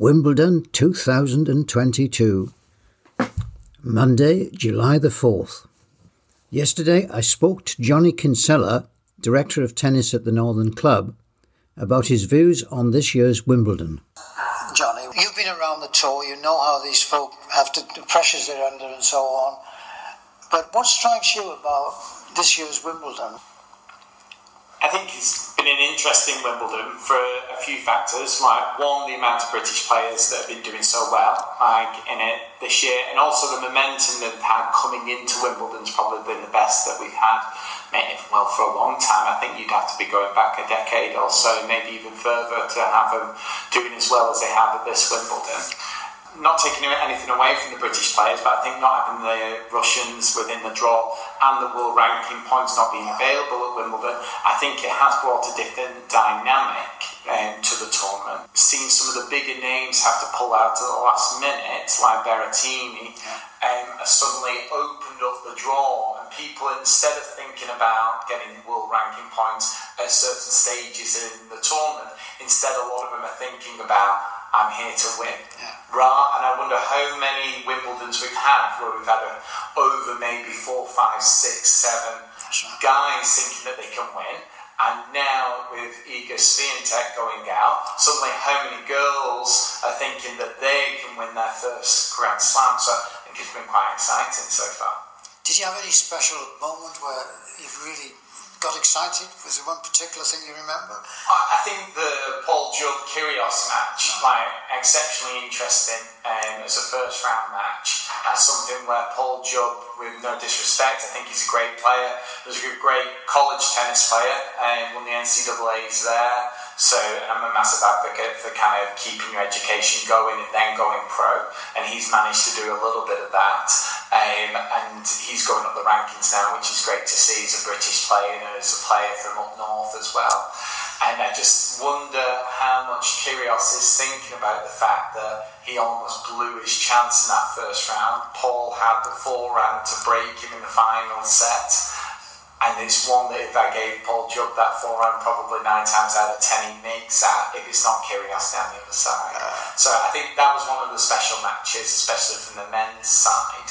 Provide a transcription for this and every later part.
Wimbledon 2022. Monday, July the 4th. Yesterday I spoke to Jonny Kinsella, Director of Tennis at the Northern Club, about his views on this year's Wimbledon. Jonny, you've been around the tour, you know how these folk have to, the pressures they're under and so on. But what strikes you about this year's Wimbledon? I think it's been an interesting Wimbledon for a few factors. Like one, the amount of British players that have been doing so well, like in it this year, and also the momentum they've had coming into Wimbledon's probably been the best that we've had, maybe well for a long time. I think you'd have to be going back a decade or so, maybe even further, to have them doing as well as they have at this Wimbledon not taking anything away from the British players, but I think not having the Russians within the draw and the world ranking points not being available at Wimbledon, I think it has brought a different dynamic um, to the tournament. Seeing some of the bigger names have to pull out at the last minute, like Berrettini, um, suddenly opened up the draw, and people, instead of thinking about getting world ranking points at certain stages in the tournament, instead a lot of them are thinking about I'm here to win. Yeah. Right, and I wonder how many Wimbledons we've had where we've had a, over maybe four, five, six, seven right. guys thinking that they can win. And now with Iga Swiatek going out, suddenly how many girls are thinking that they can win their first Grand Slam? So I think it's been quite exciting so far. Did you have any special moment where you've really got excited? Was there one particular thing you remember? I, think the Paul Jubb Kyrgios match, like exceptionally interesting um, as a first round match. That's something where Paul Jubb, with no disrespect, I think he's a great player. He was a great college tennis player and won the NCAA's there. So I'm a massive advocate for kind of keeping your education going and then going pro. And he's managed to do a little bit of that. Um, and he's going up the rankings now, which is great to see. He's a British player, know, as a player from up north as well. And I just wonder how much Kyrgios is thinking about the fact that he almost blew his chance in that first round. Paul had the forehand to break him in the final set. And it's one that if I gave Paul Jubb that forehand, probably nine times out of ten he makes that if it's not Kyrgios down the other side. So I think that was one of the special matches, especially from the men's side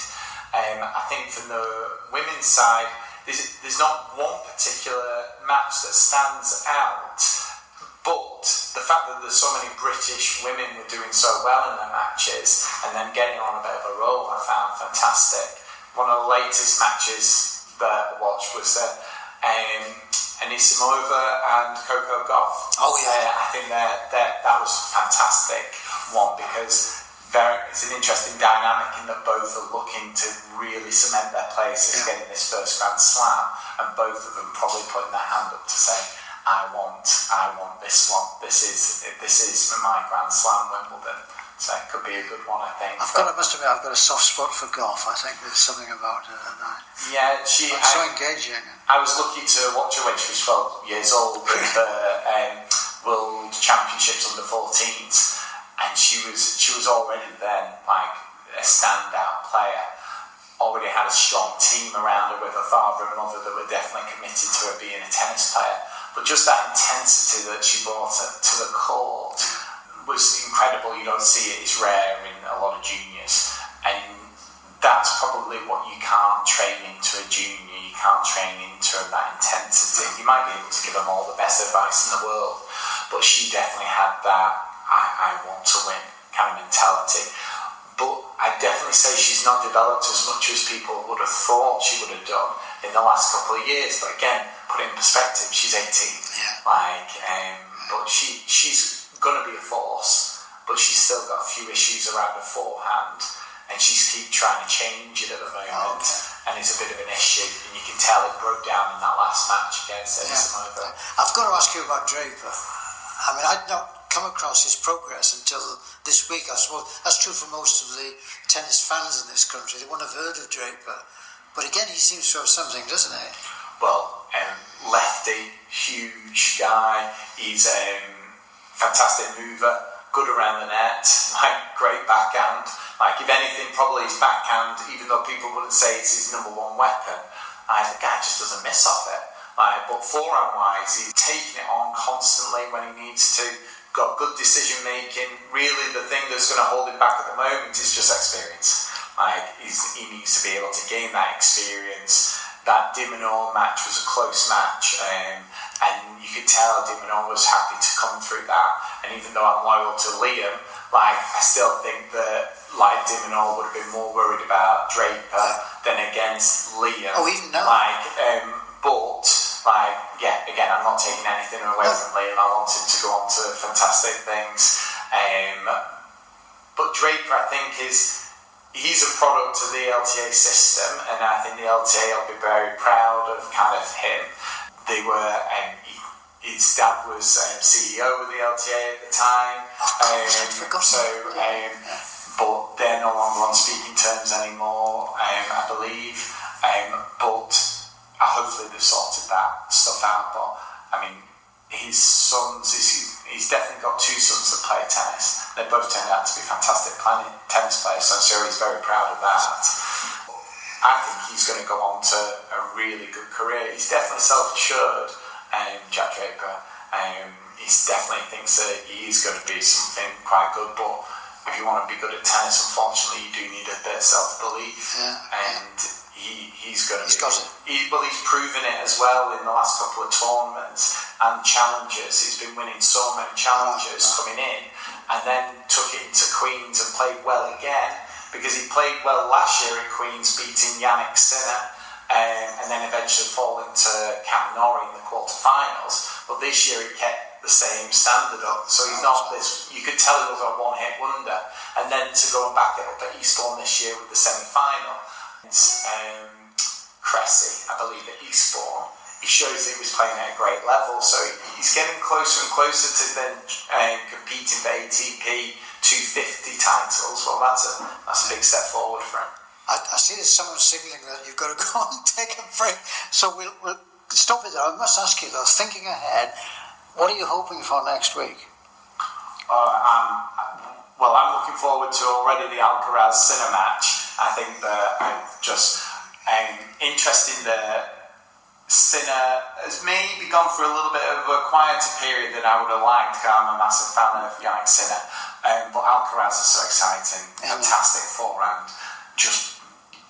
um, I think from the women's side, there's, there's not one particular match that stands out, but the fact that there's so many British women were doing so well in their matches and then getting on a bit of a roll, I found fantastic. One of the latest matches that watch was that um, Anisimova and Coco Gauff. Oh yeah, uh, I think that that that was fantastic one because very, it's an interesting dynamic in that both are looking to really cement their place as yeah. getting this first Grand Slam, and both of them probably putting their hand up to say, "I want, I want this one. This is, this is my Grand Slam, Wimbledon." So it could be a good one, I think. I've got, I must admit, I've got a soft spot for Gauff. I think there's something about her that. Yeah, she. It's so engaging. I was lucky to watch her when she was 12 years old with the um, World Championships under 14s and she was she was already then like a standout player. Already had a strong team around her with her father and mother that were definitely committed to her being a tennis player. But just that intensity that she brought to the court was incredible. You don't see it; it's rare in a lot of juniors, and that's probably what you can't train into a junior. You can't train into that intensity. You might be able to give them all the best advice in the world, but she definitely had that I, I want to win kind of mentality. But I definitely say she's not developed as much as people would have thought she would have done in the last couple of years. But again, put it in perspective, she's 18. Yeah. Like, um, but she she's going to be a force, but she's still got a few issues around her forehand, and she's keep trying to change it at the moment. Oh, and it's a bit of an issue, and you can tell it broke down in that last match against Anisimova. Yeah. I've got to ask you about Draper. I mean, I'd not come across his progress until this week. I suppose that's true for most of the tennis fans in this country. They wouldn't have heard of Draper. But again, he seems to have something, doesn't he? Well, um, lefty, huge guy. He's a um, fantastic mover, good around the net, like great backhand. Like if anything, probably his backhand, even though people wouldn't say it's his number one weapon, uh, the guy just doesn't miss off it. Like, but forehand wise, he's taking it on constantly when he needs to got good decision making. Really, the thing that's going to hold him back at the moment is just experience. Like he needs to be able to gain that experience. That De Minaur match was a close match, um, and you could tell De was happy to come through that. And even though I'm loyal to Liam, like I still think that like De would have been more worried about Draper than against Liam. Oh, even now. Like, um, but like yeah, again, I'm not taking anything away no. from Liam. I wanted to go on to fantastic things. Um, but Draper, I think, is he's a product of the LTA system, and I think the LTA will be very proud of kind of him. They were um, his dad was um, CEO of the LTA at the time. Oh, um, so, um, but they're no longer on speaking terms anymore, um, I believe. Um, but uh, hopefully they've sorted that stuff out. But I mean, his sons, he's, he's definitely got two sons that play tennis. They both turned out to be fantastic tennis players, so I'm sure he's very proud of that. I think he's going to go on to a really good career. He's definitely self assured um, Jack Draper. Um, he definitely thinks that he is going to be something quite good, but if you want to be good at tennis, unfortunately, you do need a bit of self belief. Yeah, and he, he's going to he's be, got it. He, well, he's proven it as well in the last couple of tournaments and challenges. He's been winning so many challenges oh, coming in, and then took it to Queens and played well again because he played well last year at Queens, beating Jannik Sinner um, and then eventually fall into Caminori in the quarterfinals. But this year he kept the same standard up, so he's not this. You could tell he was a one-hit wonder. And then to go and back it up at Eastbourne this year with the semi-final, it's um, Cressy, I believe, at Eastbourne. He shows that he was playing at a great level, so he's getting closer and closer to then um, competing for ATP 250 titles. Well, that's a that's a big step forward for him. I, I see there's someone signalling that you've got to go and take a break. So we'll, we'll stop it there. I must ask you though, thinking ahead, what are you hoping for next week? Uh, um, well, I'm looking forward to already the Alcaraz Sinner match. I think that I'm just um, interested in the Sinner has maybe gone through a little bit of a quieter period than I would have liked. I'm a massive fan of Jannik Sinner, um, but Alcaraz is so exciting, fantastic forehand, just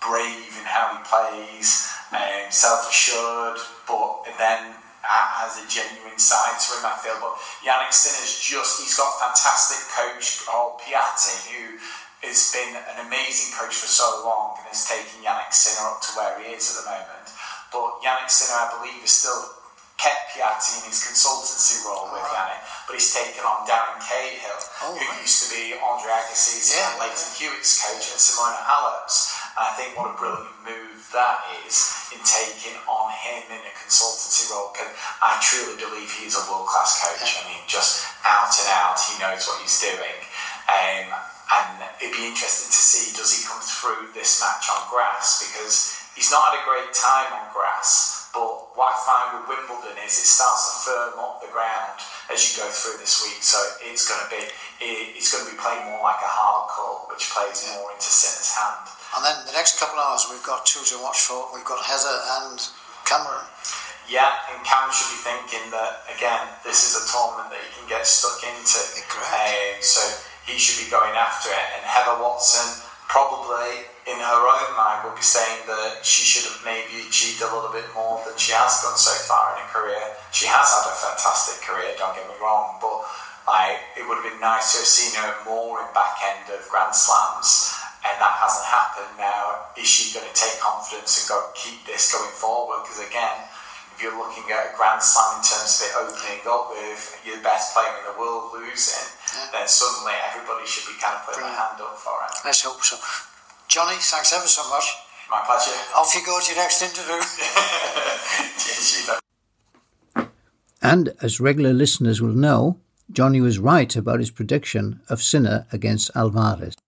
brave in how he plays, um, self assured, but then has a genuine side to him, I feel. But Jannik Sinner's just, he's got a fantastic coach called Piatti, who has been an amazing coach for so long and has taken Jannik Sinner up to where he is at the moment. But Jannik Sinner, I believe, is still kept Piatti in his consultancy role with Jannik, but he's taken on Darren Cahill, oh, who right. used to be Andre Agassi's yeah, and Lleyton yeah. Hewitt's coach, and Simona Halep's. And I think what a brilliant move that is in taking on him in a consultancy role. Because I truly believe he's a world class coach. Yeah. I mean, just out and out, he knows what he's doing. Um, and it'd be interesting to see does he come through this match on grass because he's not had a great time on grass but what I find with Wimbledon is it starts to firm up the ground as you go through this week. So it's going to be it's going to be playing more like a hard court, which plays more into Sinner's hand. And then the next couple of hours, we've got two to watch for. We've got Heather and Cameron. Yeah, and Cam should be thinking that again, this is a tournament that he can get stuck into. Um, so he should be going after it. And Heather Watson probably in her own mind would be saying that she should have maybe achieved a little bit more than she has done so far in her career. She has had a fantastic career, don't get me wrong, but like it would have been nice to have seen her more in back end of Grand Slams, and that hasn't happened. Now, is she going to take confidence and go keep this going forward? Because again, if you're looking at a Grand Slam in terms of it opening up with your best player in the world losing. Then suddenly everybody should be kind of putting Brilliant. their hand up for it. Let's hope so. Jonny, thanks ever so much. My pleasure. Off you go to your next interview. and as regular listeners will know, Johnny was right about his prediction of Sinner against Alvarez.